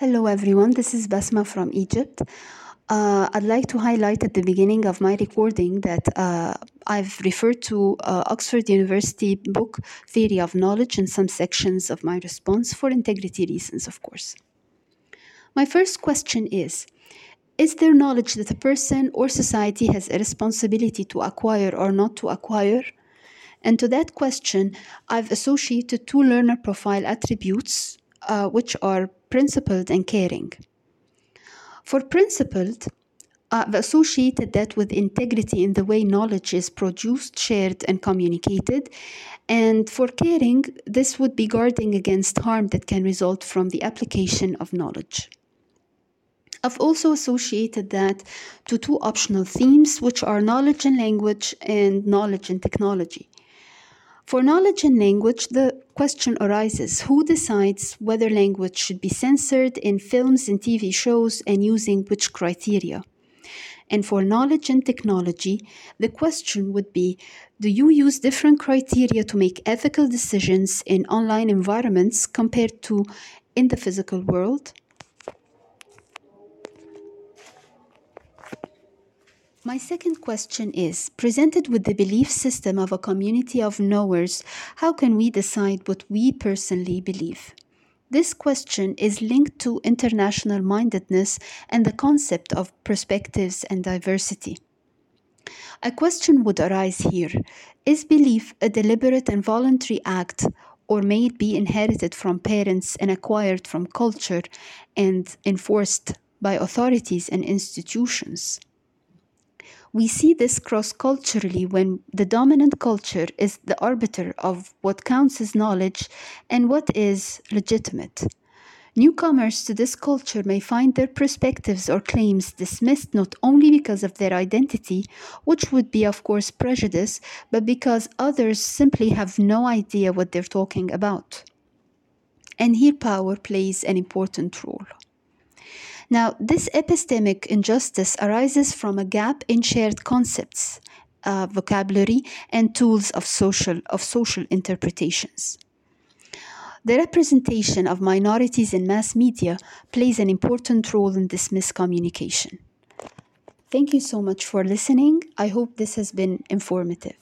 Hello, everyone. This is Basma from Egypt. Uh, I'd like to highlight at the beginning of my recording that uh, I've referred to uh, Oxford University book Theory of Knowledge in some sections of my response for integrity reasons, of course. My first question is Is there knowledge that a person or society has a responsibility to acquire or not to acquire? And to that question, I've associated two learner profile attributes, uh, which are principled and caring. For principled, I've associated that with integrity in the way knowledge is produced, shared, and communicated. And for caring, this would be guarding against harm that can result from the application of knowledge. I've also associated that to two optional themes, which are knowledge and language and knowledge and technology. For knowledge and language, the question arises who decides whether language should be censored in films and TV shows and using which criteria? And for knowledge and technology, the question would be do you use different criteria to make ethical decisions in online environments compared to in the physical world? My second question is presented with the belief system of a community of knowers, how can we decide what we personally believe? This question is linked to international mindedness and the concept of perspectives and diversity. A question would arise here Is belief a deliberate and voluntary act, or may it be inherited from parents and acquired from culture and enforced by authorities and institutions? We see this cross culturally when the dominant culture is the arbiter of what counts as knowledge and what is legitimate. Newcomers to this culture may find their perspectives or claims dismissed not only because of their identity, which would be, of course, prejudice, but because others simply have no idea what they're talking about. And here power plays an important role. Now, this epistemic injustice arises from a gap in shared concepts, uh, vocabulary, and tools of social, of social interpretations. The representation of minorities in mass media plays an important role in this miscommunication. Thank you so much for listening. I hope this has been informative.